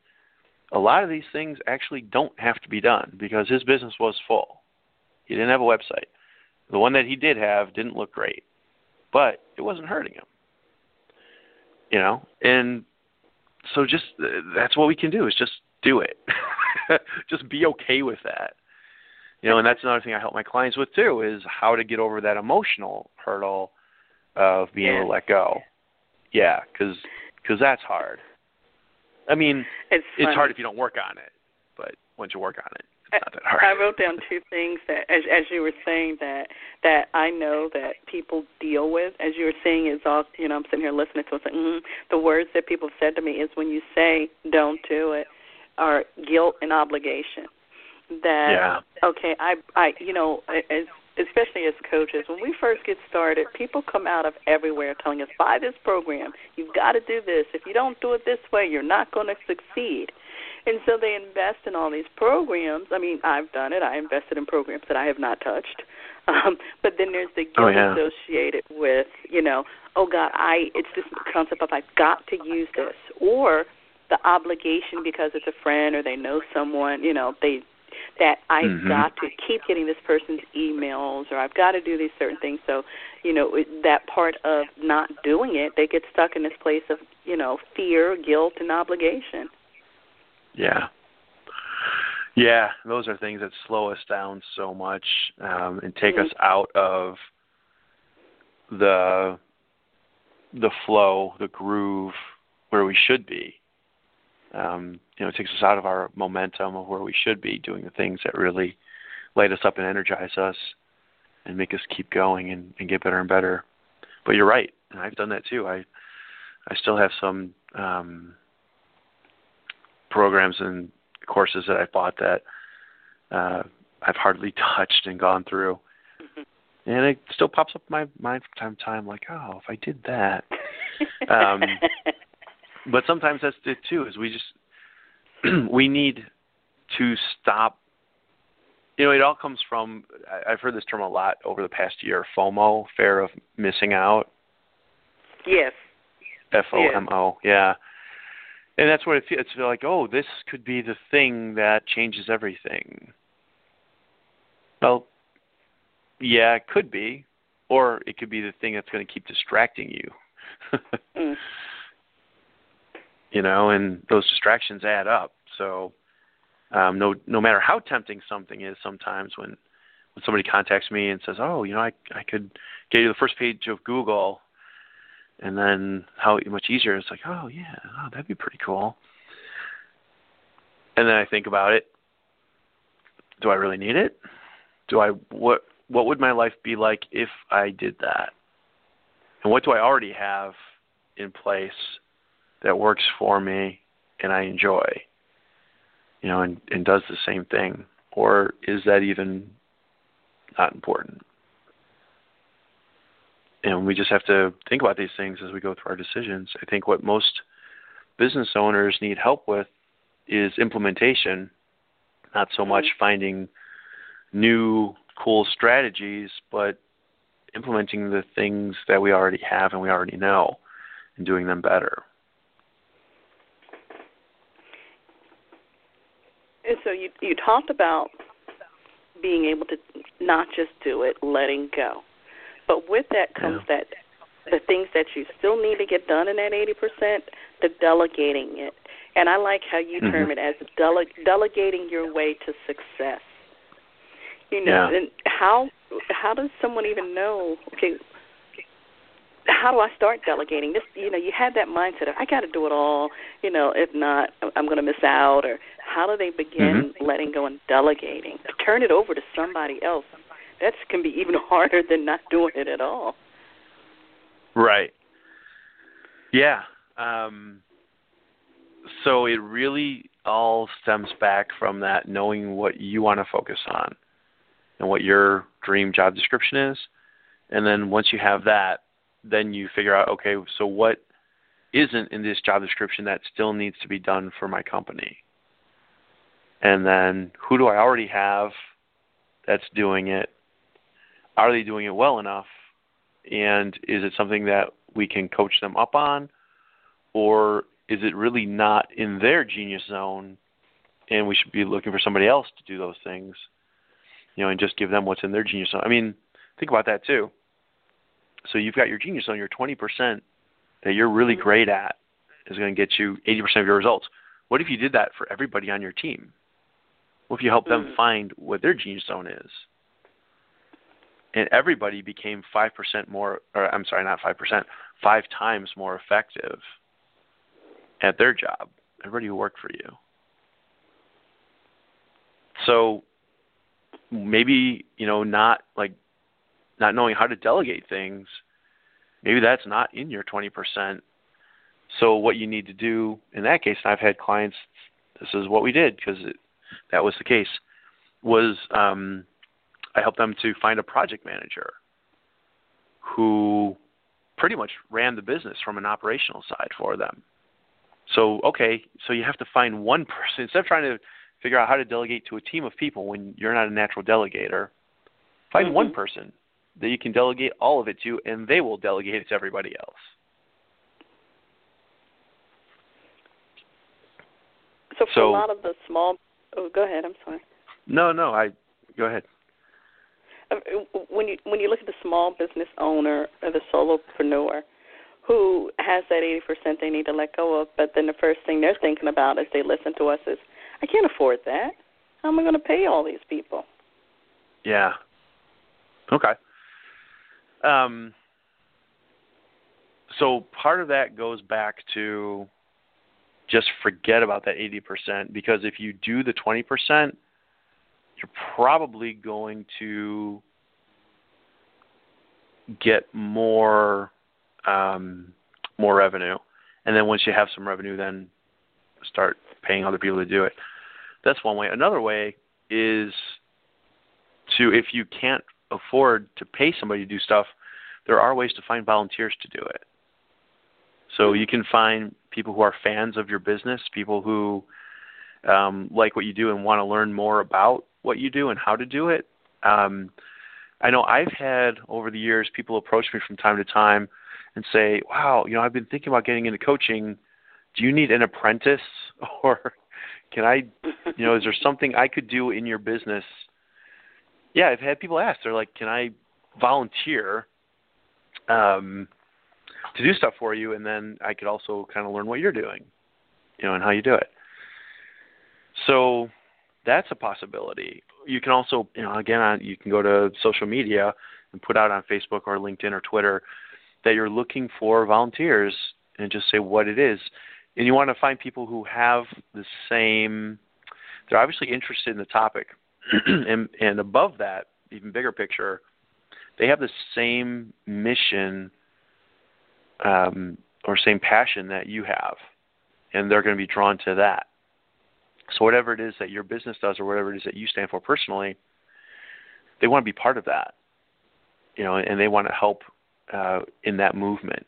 a lot of these things actually don't have to be done because his business was full. He didn't have a website. The one that he did have didn't look great, but it wasn't hurting him. You know, and so just that's what we can do is just do it. just be okay with that. You know, and that's another thing I help my clients with too is how to get over that emotional hurdle of being yeah. able to let go. Yeah, because cause that's hard. I mean, it's, it's hard if you don't work on it, but once you work on it, it's not that hard. I wrote down two things that, as as you were saying that that I know that people deal with. As you were saying, is all you know. I'm sitting here listening to it. Saying, mm-hmm. The words that people have said to me is when you say "don't do it," are guilt and obligation. That yeah. okay, I I you know as especially as coaches, when we first get started, people come out of everywhere telling us, buy this program. You've got to do this. If you don't do it this way, you're not going to succeed. And so they invest in all these programs. I mean, I've done it. I invested in programs that I have not touched. Um, but then there's the guilt oh, yeah. associated with, you know, oh God, I it's this concept of I've got to use this, or the obligation because it's a friend or they know someone, you know, they that I've mm-hmm. got to keep getting this person's emails or I've got to do these certain things. So, you know, that part of not doing it, they get stuck in this place of, you know, fear, guilt, and obligation. Yeah. Yeah, those are things that slow us down so much um, and take mm-hmm. us out of the the flow, the groove where we should be. Um, you know, it takes us out of our momentum of where we should be doing the things that really light us up and energize us and make us keep going and, and get better and better. But you're right, and I've done that too. I I still have some um, programs and courses that I've bought that uh, I've hardly touched and gone through. Mm-hmm. And it still pops up in my mind from time to time, like, oh, if I did that. um, but sometimes that's it too. Is we just we need to stop. You know, it all comes from. I've heard this term a lot over the past year. FOMO, fear of missing out. Yes. F O M O. Yeah and that's what it feels. It's like, oh, this could be the thing that changes everything. Well, yeah, it could be, or it could be the thing that's going to keep distracting you mm. You know, and those distractions add up. So um no no matter how tempting something is sometimes when when somebody contacts me and says, "Oh, you know, I I could get you the first page of Google." And then how much easier it's like, "Oh, yeah, oh, that'd be pretty cool." And then I think about it. Do I really need it? Do I what what would my life be like if I did that? And what do I already have in place that works for me and I enjoy? You know, and, and does the same thing. Or is that even not important? And we just have to think about these things as we go through our decisions. I think what most business owners need help with is implementation, not so much Mm-hmm. finding new cool strategies, but implementing the things that we already have and we already know and doing them better. And so you you talked about being able to not just do it, letting go. But with that comes that the things that you still need to get done in that 80%, the delegating it. And I like how you term Mhm. it as dele- delegating your way to success. You know, Yeah. and how how does someone even know? Okay, how do I start delegating? This, you know, you had that mindset of I got to do it all. You know, if not, I'm going to miss out. Or how do they begin Mhm. letting go and delegating? Turn it over to somebody else. That can be even harder than not doing it at all. Right. Yeah. Um, so it really all stems back from that knowing what you want to focus on and what your dream job description is. And then once you have that, then you figure out, okay, so what isn't in this job description that still needs to be done for my company? And then who do I already have that's doing it? Are they doing it well enough? and is it something that we can coach them up on or is it really not in their genius zone and we should be looking for somebody else to do those things you know and just give them what's in their genius zone i mean think about that too so you've got your genius zone your 20% that you're really great at is going to get you 80% of your results what if you did that for everybody on your team what if you help them Mhm. find what their genius zone is and everybody became five percent more or I'm sorry, not five percent, five times more effective at their job. Everybody who worked for you. So maybe, you know, not like not knowing how to delegate things, maybe that's not in your twenty percent. So what you need to do in that case, and I've had clients this is what we did because that was the case, was um I helped them to find a project manager who pretty much ran the business from an operational side for them. So, okay, so you have to find one person instead of trying to figure out how to delegate to a team of people when you're not a natural delegator. Find one Mhm. person that you can delegate all of it to and they will delegate it to everybody else. So for So- a lot of the small, oh, go ahead. I'm sorry. No, no, I go ahead. Uh, When you when you look at the small business owner or the solopreneur who has that 80% they need to let go of, but then the first thing they're thinking about as they listen to us is, I can't afford that. How am I going to pay all these people? Yeah. Okay. Um, so part of that goes back to just forget about that 80% because if you do the 20%, you're probably going to get more um, more revenue, and then once you have some revenue, then start paying other people to do it. That's one way. Another way is to if you can't afford to pay somebody to do stuff, there are ways to find volunteers to do it. So you can find people who are fans of your business, people who um, like what you do and want to learn more about what you do and how to do it. Um, I know I've had over the years people approach me from time to time and say, "Wow, you know, I've been thinking about getting into coaching. Do you need an apprentice, or can I, you know, is there something I could do in your business?" Yeah, I've had people ask. They're like, "Can I volunteer?" Um, to do stuff for you, and then I could also kind of learn what you're doing, you know, and how you do it. So that's a possibility. You can also, you know, again, you can go to social media and put out on Facebook or LinkedIn or Twitter that you're looking for volunteers and just say what it is. And you want to find people who have the same, they're obviously interested in the topic. and, and above that, even bigger picture, they have the same mission um, or same passion that you have. And they're going to be drawn to that. So, whatever it is that your business does or whatever it is that you stand for personally, they want to be part of that. You know, and they want to help uh, in that movement.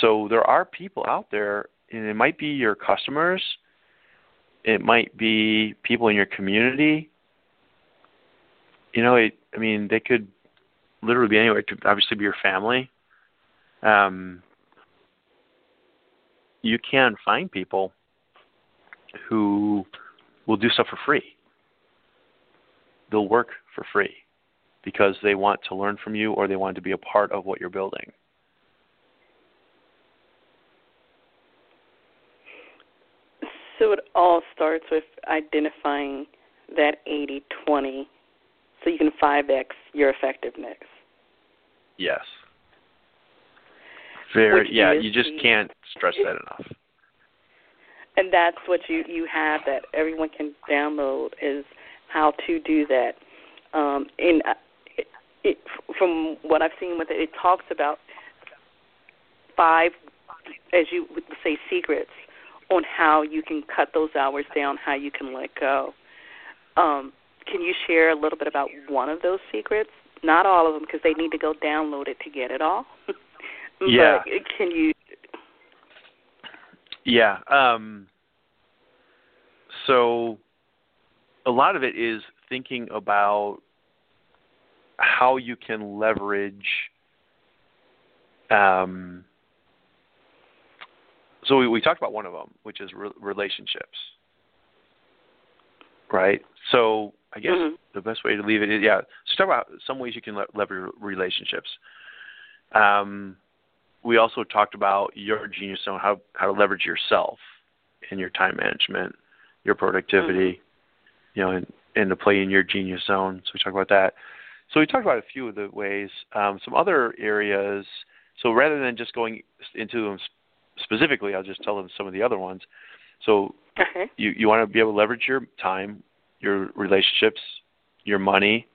So there are people out there, and it might be your customers, it might be people in your community. You know, it, I mean, they could literally be anywhere. It could obviously be your family. Um, you can find people who will do stuff for free. They'll work for free because they want to learn from you or they want to be a part of what you're building. So it all starts with identifying that 80 20 so you can 5x your effectiveness. Yes. Very, Which yeah, you just the- can't stress that enough. And that's what you you have that everyone can download is how to do that. Um, and uh, it, it, from what I've seen with it, it talks about five, as you would say, secrets on how you can cut those hours down, how you can let go. Um, can you share a little bit about one of those secrets? Not all of them, because they need to go download it to get it all. Yeah. But can you? Yeah. Um, so a lot of it is thinking about how you can leverage. Um, so we, we talked about one of them, which is re- relationships, right? So I guess Mhm. the best way to leave it is yeah. So talk about some ways you can le- leverage relationships. Um, we also talked about your genius zone, how how to leverage yourself in your time management, your productivity, you know, and, and to play in your genius zone. So we talked about that. So we talked about a few of the ways. Um, some other areas. So rather than just going into them specifically, I'll just tell them some of the other ones. So Okay. you you want to be able to leverage your time, your relationships, your money,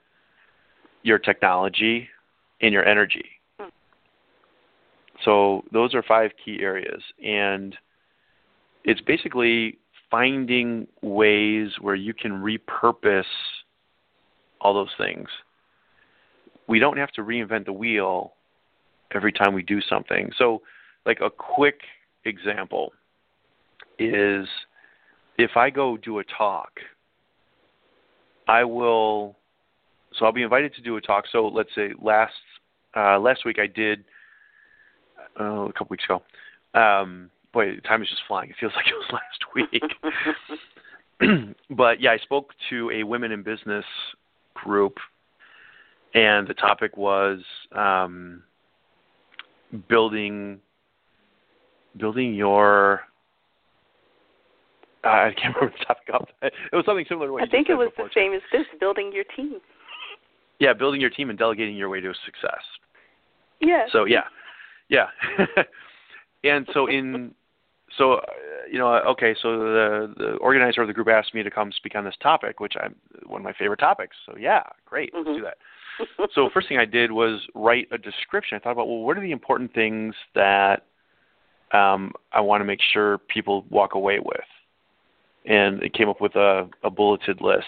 your technology, and your energy. So those are five key areas, and it's basically finding ways where you can repurpose all those things. We don't have to reinvent the wheel every time we do something. So, like a quick example is if I go do a talk, I will. So I'll be invited to do a talk. So let's say last uh, last week I did uh, a couple weeks ago. Um, boy, time is just flying. It feels like it was last week. but yeah, I spoke to a women in business group, and the topic was um, building building your I can't remember the topic off. It was something similar to what I you think it was the before, same as this, building your team. Yeah, building your team and delegating your way to success. Yes. So yeah, yeah, and so in so uh, you know okay so the the organizer of the group asked me to come speak on this topic, which I'm one of my favorite topics. So yeah, great, let's Mhm. do that. so first thing I did was write a description. I thought about well, what are the important things that um, I want to make sure people walk away with, and it came up with a, a bulleted list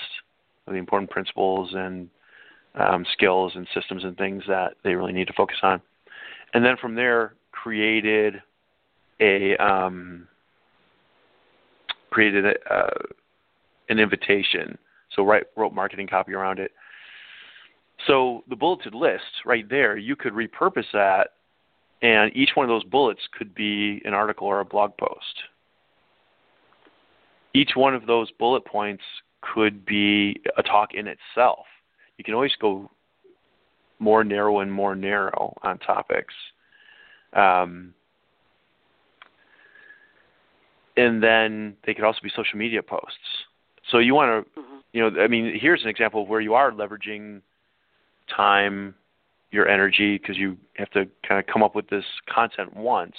of the important principles and um, skills and systems and things that they really need to focus on, and then from there created a um, created a, uh, an invitation. So write, wrote marketing copy around it. So the bulleted list right there, you could repurpose that, and each one of those bullets could be an article or a blog post. Each one of those bullet points could be a talk in itself. You can always go more narrow and more narrow on topics. Um, and then they could also be social media posts. So you want to, mm-hmm. you know, I mean, here's an example of where you are leveraging time, your energy, because you have to kind of come up with this content once,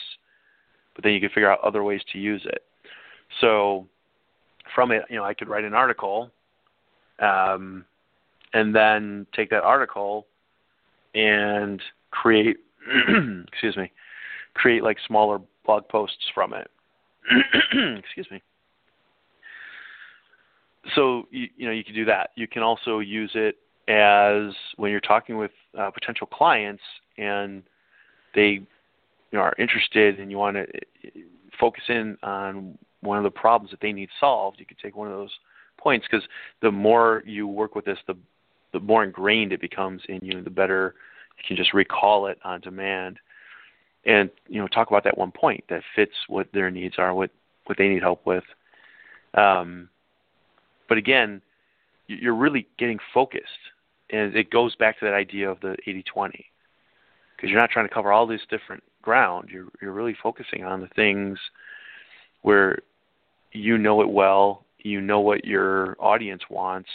but then you can figure out other ways to use it. So from it, you know, I could write an article, um, and then take that article and create, excuse me, create like smaller blog posts from it. excuse me. So you, you know you can do that. You can also use it as when you're talking with uh, potential clients and they you know, are interested and you want to uh, focus in on one of the problems that they need solved, you could take one of those points because the more you work with this, the the more ingrained it becomes in you, the better you can just recall it on demand, and you know talk about that one point that fits what their needs are, what what they need help with. Um, but again, you're really getting focused, and it goes back to that idea of the 80-20, because you're not trying to cover all this different ground. You're you're really focusing on the things where you know it well, you know what your audience wants,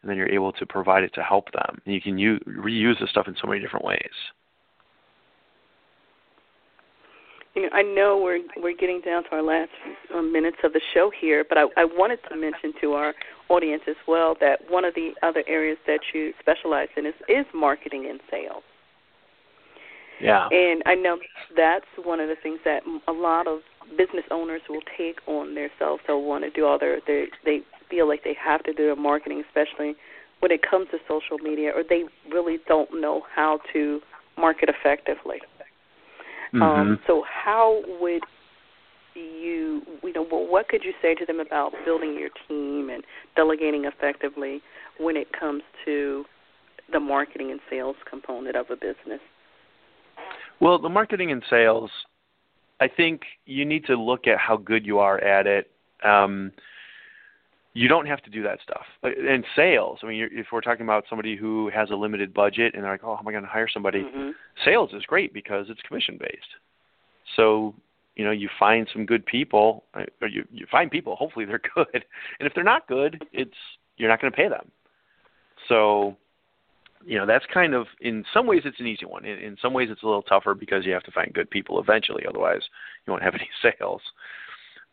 and then you're able to provide it to help them. And you can use, reuse this stuff in so many different ways. You know, I know we're we're getting down to our last um, minutes of the show here, but I, I wanted to mention to our audience as well that one of the other areas that you specialize in is, is marketing and sales. Yeah. And I know that's one of the things that a lot of business owners will take on themselves. They'll want to do all their, their they feel like they have to do their marketing, especially when it comes to social media, or they really don't know how to market effectively. Mm-hmm. Um, so, how would you, you know, well, what could you say to them about building your team and delegating effectively when it comes to the marketing and sales component of a business? Well, the marketing and sales I think you need to look at how good you are at it. Um, you don't have to do that stuff. In sales, I mean, if we're talking about somebody who has a limited budget and they're like, "Oh, how am I going to hire somebody?" Mm-hmm. Sales is great because it's commission based. So, you know, you find some good people, or you you find people. Hopefully, they're good. And if they're not good, it's you're not going to pay them. So, you know that's kind of in some ways it's an easy one. In, in some ways it's a little tougher because you have to find good people eventually, otherwise you won't have any sales.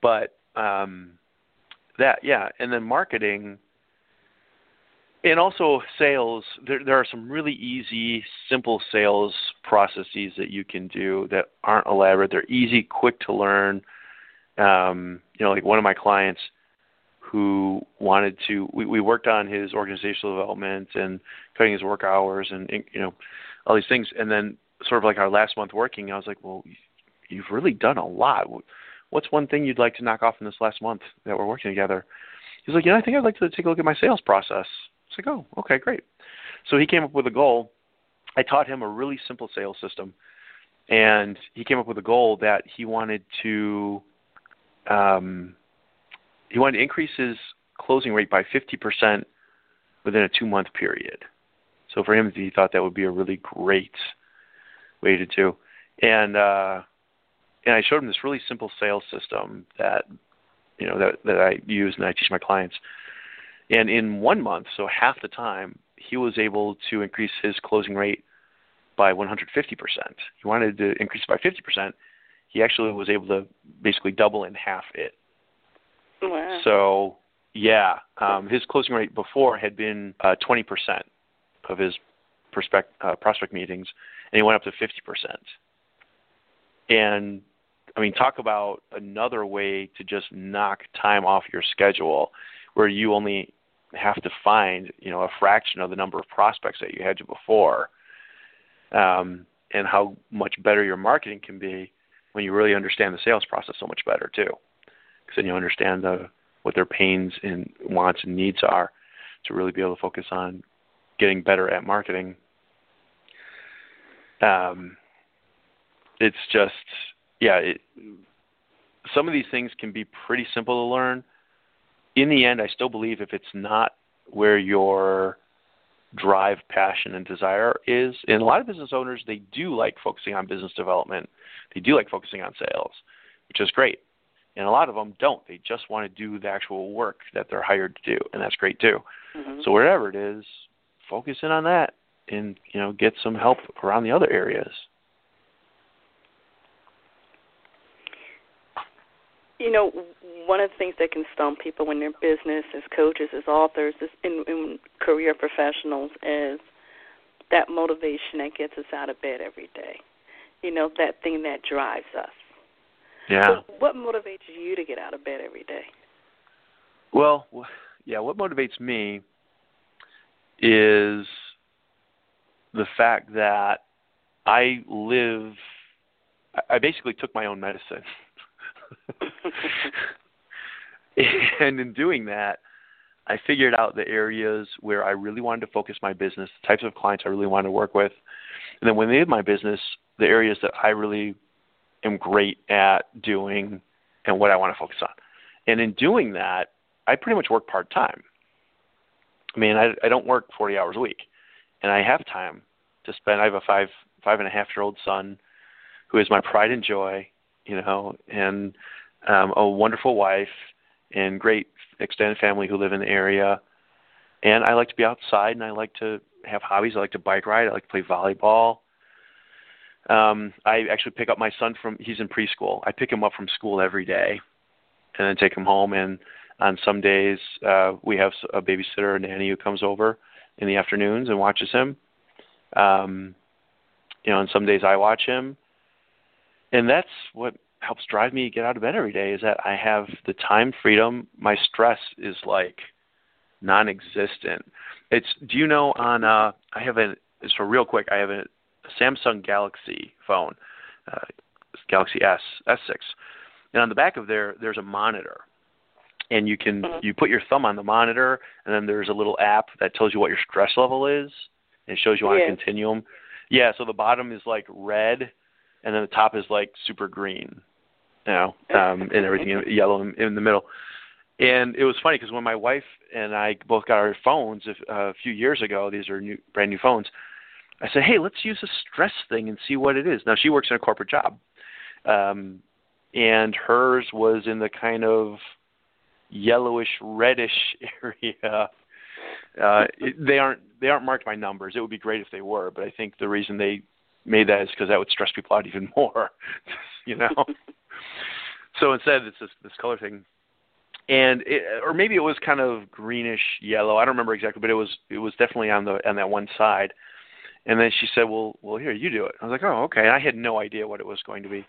But um, that yeah, and then marketing and also sales. There there are some really easy, simple sales processes that you can do that aren't elaborate. They're easy, quick to learn. Um, you know, like one of my clients who wanted to we, we worked on his organizational development and cutting his work hours and you know all these things. And then sort of like our last month working i was like well you've really done a lot. What's one thing you'd like to knock off in this last month that we're working together? He's like yeah i think i'd like to take a look at my sales process. It's like oh okay great. So he came up with a goal. I taught him a really simple sales system and he came up with a goal that he wanted to um he wanted to increase his closing rate by 50% within a two month period. So for him, he thought that would be a really great way to do. And uh, and I showed him this really simple sales system that you know that that I use and I teach my clients. And in one month, so half the time, he was able to increase his closing rate by 150%. He wanted to increase it by 50%. He actually was able to basically double in half it Wow. So yeah, um, his closing rate before had been uh, 20% of his prospect uh, prospect meetings, and he went up to 50%. And I mean, talk about another way to just knock time off your schedule, where you only have to find you know a fraction of the number of prospects that you had to before, um, and how much better your marketing can be when you really understand the sales process so much better too then you understand the, what their pains and wants and needs are to really be able to focus on getting better at marketing. Um, it's just, yeah, it, some of these things can be pretty simple to learn. In the end, I still believe if it's not where your drive, passion, and desire is. And a lot of business owners, they do like focusing on business development. They do like focusing on sales, which is great. And a lot of them don't. They just want to do the actual work that they're hired to do, and that's great too. Mm-hmm. So wherever it is, focus in on that, and you know, get some help around the other areas. You know, one of the things that can stump people in their business as coaches, as authors, as in, in career professionals is that motivation that gets us out of bed every day. You know, that thing that drives us. Yeah. So what motivates you to get out of bed every day? Well, yeah, what motivates me is the fact that I live I basically took my own medicine. and in doing that, I figured out the areas where I really wanted to focus my business, the types of clients I really wanted to work with. And then when they did my business, the areas that I really am great at doing and what I want to focus on. And in doing that, I pretty much work part time. I mean, I, I don't work 40 hours a week, and I have time to spend. I have a five five and a half year old son, who is my pride and joy, you know, and um, a wonderful wife and great extended family who live in the area. And I like to be outside, and I like to have hobbies. I like to bike ride. I like to play volleyball. Um, I actually pick up my son from he's in preschool. I pick him up from school every day, and then take him home. And on some days, uh, we have a babysitter, a nanny who comes over in the afternoons and watches him. Um, you know, and some days I watch him, and that's what helps drive me get out of bed every day is that I have the time freedom. My stress is like non-existent. It's do you know on uh I have a so real quick I have a Samsung Galaxy phone, uh, Galaxy S S6, and on the back of there there's a monitor, and you can Mm-hmm. you put your thumb on the monitor, and then there's a little app that tells you what your stress level is, and shows you on Yeah. a continuum. Yeah, so the bottom is like red, and then the top is like super green, you know, um, and everything yellow in, in the middle. And it was funny because when my wife and I both got our phones a, a few years ago, these are new, brand new phones. I said, "Hey, let's use a stress thing and see what it is." Now she works in a corporate job, um, and hers was in the kind of yellowish reddish area. Uh, it, they aren't they aren't marked by numbers. It would be great if they were, but I think the reason they made that is because that would stress people out even more. you know. so instead, it's this this color thing, and it, or maybe it was kind of greenish yellow. I don't remember exactly, but it was it was definitely on the on that one side. And then she said, "Well, well, here you do it." I was like, "Oh, okay." And I had no idea what it was going to be,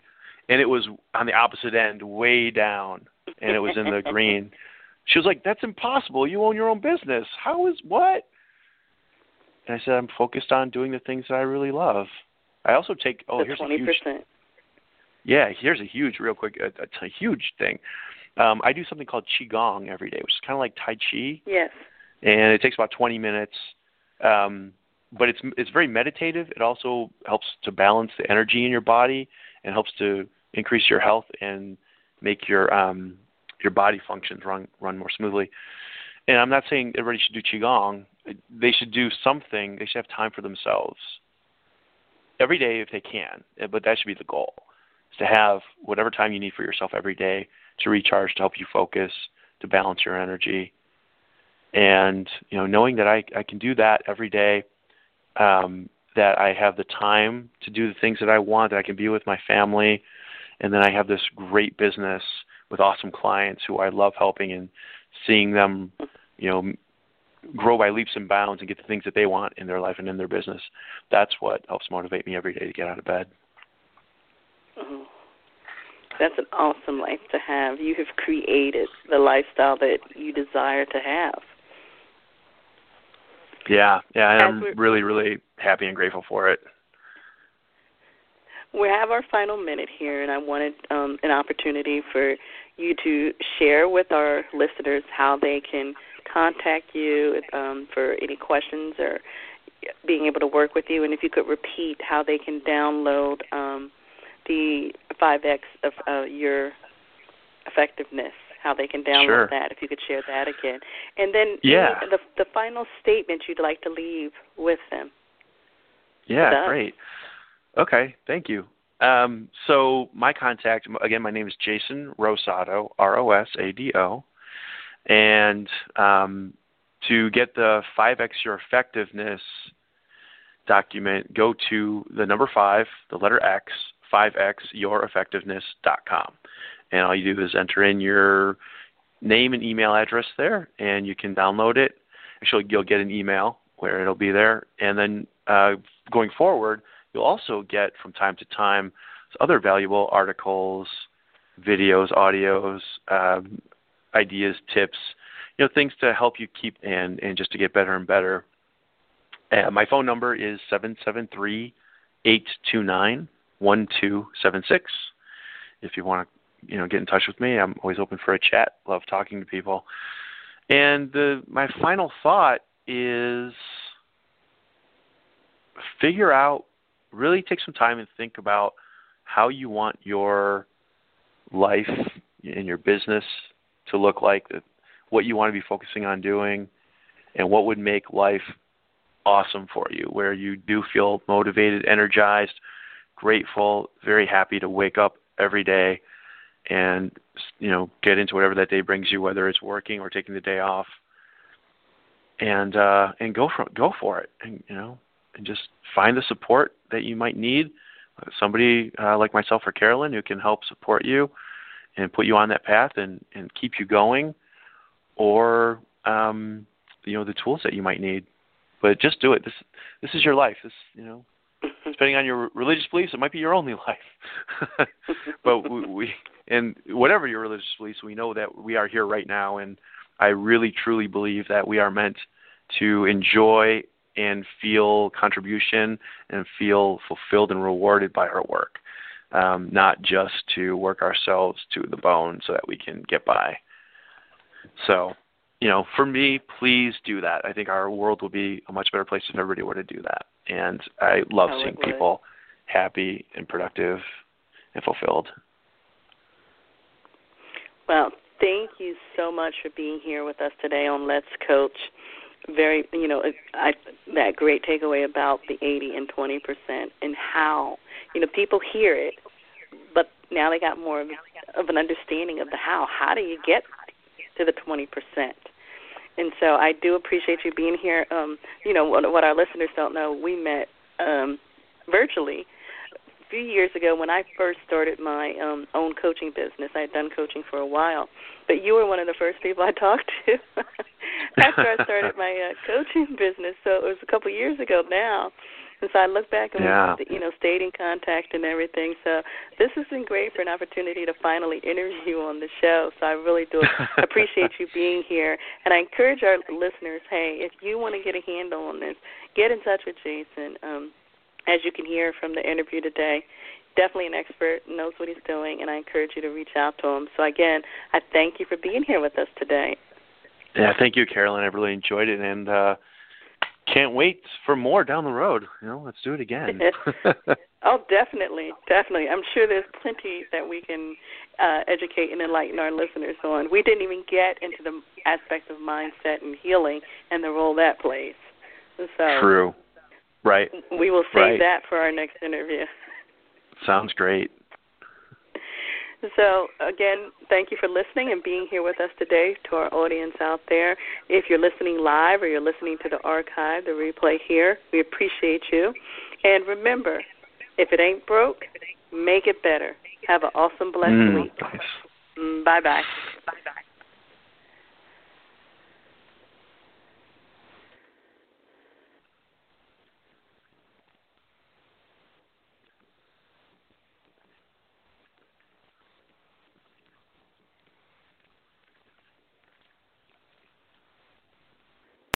and it was on the opposite end, way down, and it was in the green. She was like, "That's impossible. You own your own business. How is what?" And I said, "I'm focused on doing the things that I really love." I also take. Oh, the here's a twenty huge yeah, here's a huge, real quick, a, a, a huge thing. Um, I do something called qigong every day, which is kind of like tai chi, Yes. and it takes about 20 minutes. Um, but it's it's very meditative. It also helps to balance the energy in your body and helps to increase your health and make your um, your body functions run run more smoothly. And I'm not saying everybody should do qigong. They should do something. They should have time for themselves every day if they can. But that should be the goal: is to have whatever time you need for yourself every day to recharge, to help you focus, to balance your energy. And you know, knowing that I I can do that every day, um, that I have the time to do the things that I want, that I can be with my family, and then I have this great business with awesome clients who I love helping and seeing them, you know, grow by leaps and bounds and get the things that they want in their life and in their business. That's what helps motivate me every day to get out of bed. Mhm. That's an awesome life to have. You have created the lifestyle that you desire to have. Yeah, yeah, I'm really, really happy and grateful for it. We have our final minute here, and I wanted um, an opportunity for you to share with our listeners how they can contact you um, for any questions or being able to work with you, and if you could repeat how they can download um, the 5X of uh, your effectiveness how they can download sure. that. If you could share that again, and then yeah, the the final statement you'd like to leave with them. Yeah, great. Okay, thank you. Um, so my contact again, my name is Jason Rosado, R O S A D O, and um, to get the 5x your effectiveness document, go to the number five, the letter X, 5x your effectiveness.com, and all you do is enter in your name and email address there, and you can download it. Actually, you'll get an email where it'll be there, and then uh, going forward You'll also get from time to time other valuable articles, videos, audios, um, ideas, tips, you know, things to help you keep and and just to get better and better. Uh, my phone number is seven seven three eight two nine one two seven six. If you want to, you know, get in touch with me, I'm always open for a chat. Love talking to people. And the my final thought is figure out really take some time and think about how you want your life and your business to look like, what you want to be focusing on doing, and what would make life awesome for you, where you do feel motivated, energized, grateful, very happy to wake up every day and you know get into whatever that day brings you, whether it's working or taking the day off, and uh, and go for go for it, and you know and just find the support that you might need. Somebody uh, like myself or Carolyn who can help support you and put you on that path and, and keep you going, or um, you know the tools that you might need. But just do it. This this is your life. This you know, depending on your religious beliefs, it might be your only life. but we, we and whatever your religious beliefs, we know that we are here right now, and I really truly believe that we are meant to enjoy and feel contribution and feel fulfilled and rewarded by our work, um, not just to work ourselves to the bone so that we can get by. So, you know, for me, please do that. I think our world will be a much better place if everybody were to do that. And I love oh, seeing people happy and productive and fulfilled. Well, thank you so much for being here with us today on Let's Coach very you know I that great takeaway about the 80 and 20 percent and how you know people hear it, but now they got more of, of an understanding of the how. How do you get to the 20 percent? And so I do appreciate you being here. Um, you know what, what our listeners don't know, we met um, virtually a few years ago when I first started my um, own coaching business. I had done coaching for a while, but you were one of the first people I talked to after I started my uh, coaching business. So it was a couple years ago now. And so I look back and yeah. we, you know, stayed in contact and everything. So this has been great for an opportunity to finally interview you on the show. So I really do appreciate you being here. And I encourage our listeners, hey, if you want to get a handle on this, get in touch with Jason. Um, as you can hear from the interview today, definitely an expert, knows what he's doing, and I encourage you to reach out to him. So again, I thank you for being here with us today. Yeah, thank you, Carolyn. I really enjoyed it, and uh, can't wait for more down the road. You know, let's do it again. oh, definitely, definitely. I'm sure there's plenty that we can uh, educate and enlighten our listeners on. We didn't even get into the aspects of mindset and healing and the role that plays. So true. Right. We will save right. that for our next interview. Sounds great. So, again, thank you for listening and being here with us today to our audience out there. If you're listening live or you're listening to the archive, the replay here, we appreciate you. And remember, if it ain't broke, make it better. Have an awesome, blessed mm, week. Nice. Mm, bye bye. Bye bye.